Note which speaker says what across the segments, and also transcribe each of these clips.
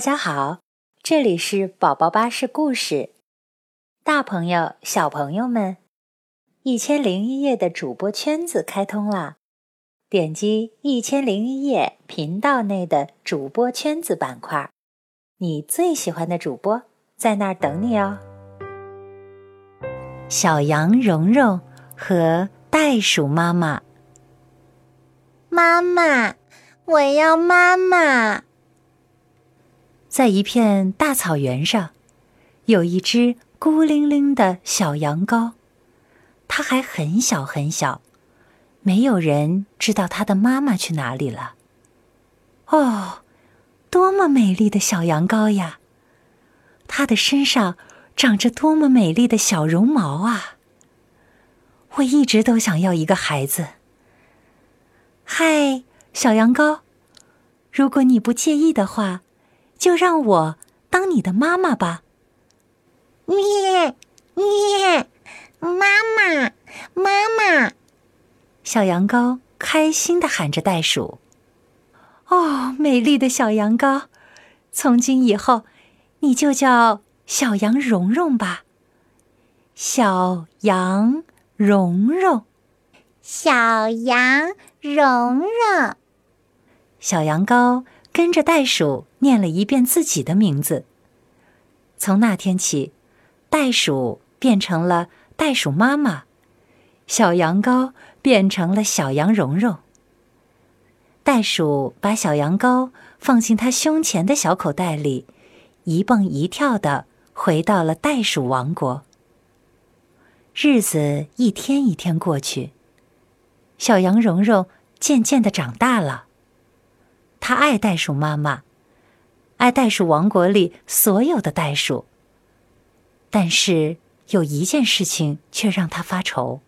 Speaker 1: 大家好，这里是宝宝巴士故事。大朋友、小朋友们，一千零一夜的主播圈子开通啦！点击一千零一夜频道内的主播圈子板块，你最喜欢的主播在那儿等你哦。小羊蓉蓉和袋鼠妈妈，
Speaker 2: 妈妈，我要妈妈。
Speaker 1: 在一片大草原上，有一只孤零零的小羊羔，它还很小很小，没有人知道它的妈妈去哪里了。哦，多么美丽的小羊羔呀！它的身上长着多么美丽的小绒毛啊！我一直都想要一个孩子。嗨，小羊羔，如果你不介意的话。就让我当你的妈妈吧。
Speaker 2: 咩咩，妈妈妈妈，
Speaker 1: 小羊羔开心的喊着袋鼠。哦，美丽的小羊羔，从今以后你就叫小羊蓉蓉吧。小羊蓉蓉，
Speaker 2: 小羊蓉蓉，
Speaker 1: 小羊羔。跟着袋鼠念了一遍自己的名字。从那天起，袋鼠变成了袋鼠妈妈，小羊羔变成了小羊蓉蓉。袋鼠把小羊羔放进它胸前的小口袋里，一蹦一跳的回到了袋鼠王国。日子一天一天过去，小羊蓉蓉渐渐的长大了。他爱袋鼠妈妈，爱袋鼠王国里所有的袋鼠。但是有一件事情却让他发愁：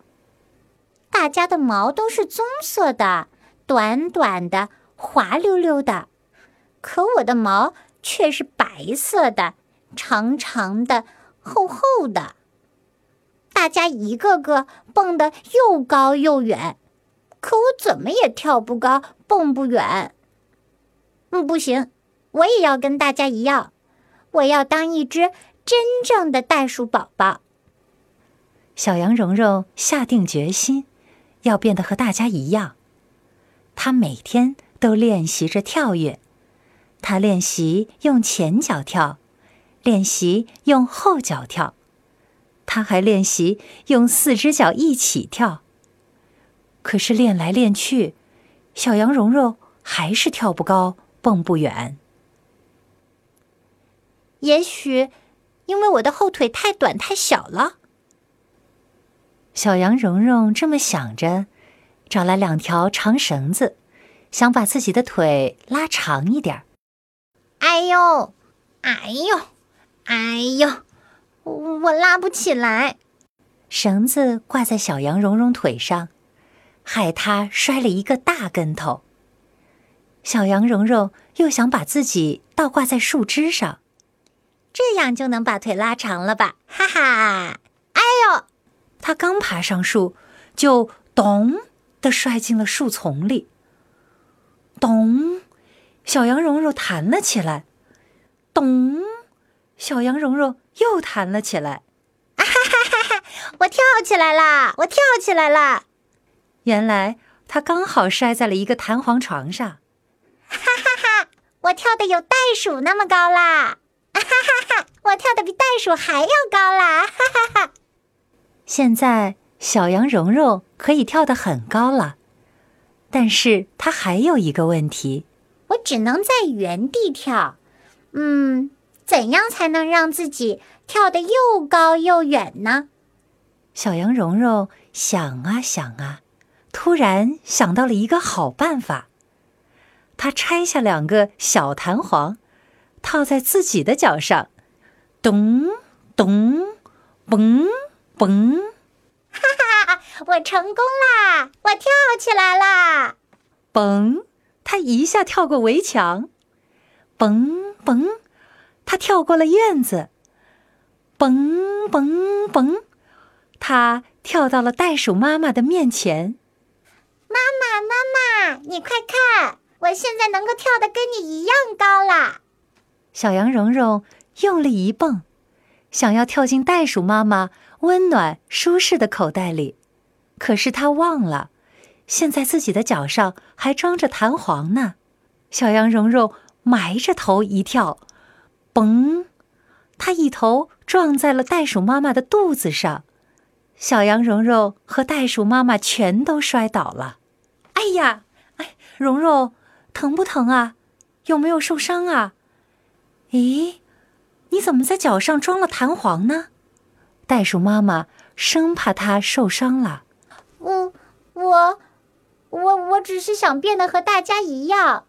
Speaker 2: 大家的毛都是棕色的，短短的，滑溜溜的，可我的毛却是白色的，长长的，厚厚的。大家一个个蹦得又高又远，可我怎么也跳不高，蹦不远。嗯，不行，我也要跟大家一样，我要当一只真正的袋鼠宝宝。
Speaker 1: 小羊蓉蓉下定决心，要变得和大家一样。她每天都练习着跳跃，她练习用前脚跳，练习用后脚跳，她还练习用四只脚一起跳。可是练来练去，小羊蓉蓉还是跳不高。蹦不远，
Speaker 2: 也许因为我的后腿太短太小了。
Speaker 1: 小羊蓉蓉这么想着，找来两条长绳子，想把自己的腿拉长一点。
Speaker 2: 哎呦，哎呦，哎呦，我拉不起来。
Speaker 1: 绳子挂在小羊蓉蓉腿上，害它摔了一个大跟头。小羊蓉蓉又想把自己倒挂在树枝上，
Speaker 2: 这样就能把腿拉长了吧？哈哈！哎呦，
Speaker 1: 它刚爬上树，就咚的摔进了树丛里。咚，小羊蓉蓉弹了起来。咚，小羊蓉蓉又弹了起来。
Speaker 2: 啊哈哈哈哈！我跳起来啦！我跳起来啦！
Speaker 1: 原来它刚好摔在了一个弹簧床上。
Speaker 2: 我跳的有袋鼠那么高啦！哈哈哈！我跳的比袋鼠还要高啦！哈哈哈！
Speaker 1: 现在小羊蓉蓉可以跳得很高了，但是它还有一个问题：
Speaker 2: 我只能在原地跳。嗯，怎样才能让自己跳得又高又远呢？
Speaker 1: 小羊蓉蓉想啊想啊，突然想到了一个好办法。他拆下两个小弹簧，套在自己的脚上，咚咚，嘣嘣，
Speaker 2: 哈哈！我成功啦！我跳起来啦！
Speaker 1: 嘣！他一下跳过围墙，嘣嘣！他跳过了院子，嘣嘣嘣！他跳到了袋鼠妈妈的面前。
Speaker 2: 妈妈，妈妈，你快看！我现在能够跳得跟你一样高啦！
Speaker 1: 小羊蓉蓉用力一蹦，想要跳进袋鼠妈妈温暖舒适的口袋里，可是他忘了，现在自己的脚上还装着弹簧呢。小羊蓉蓉埋着头一跳，嘣！它一头撞在了袋鼠妈妈的肚子上，小羊蓉蓉和袋鼠妈妈全都摔倒了。哎呀，哎，蓉蓉，疼不疼啊？有没有受伤啊？咦，你怎么在脚上装了弹簧呢？袋鼠妈妈生怕它受伤了。
Speaker 2: 我我我我只是想变得和大家一样，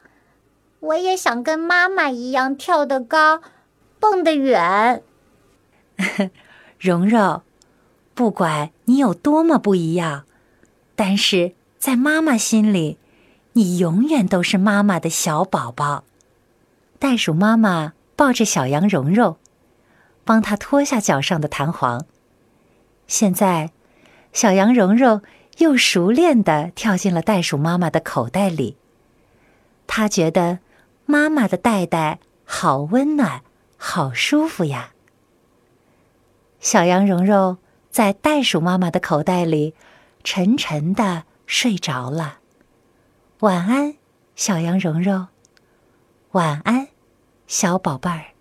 Speaker 2: 我也想跟妈妈一样跳得高，蹦得远。
Speaker 1: 蓉蓉，不管你有多么不一样，但是在妈妈心里，你永远都是妈妈的小宝宝。袋鼠妈妈。抱着小羊蓉蓉，帮他脱下脚上的弹簧。现在，小羊蓉蓉又熟练地跳进了袋鼠妈妈的口袋里。他觉得妈妈的袋袋好温暖，好舒服呀。小羊蓉蓉在袋鼠妈妈的口袋里沉沉地睡着了。晚安，小羊蓉蓉。晚安。小宝贝儿。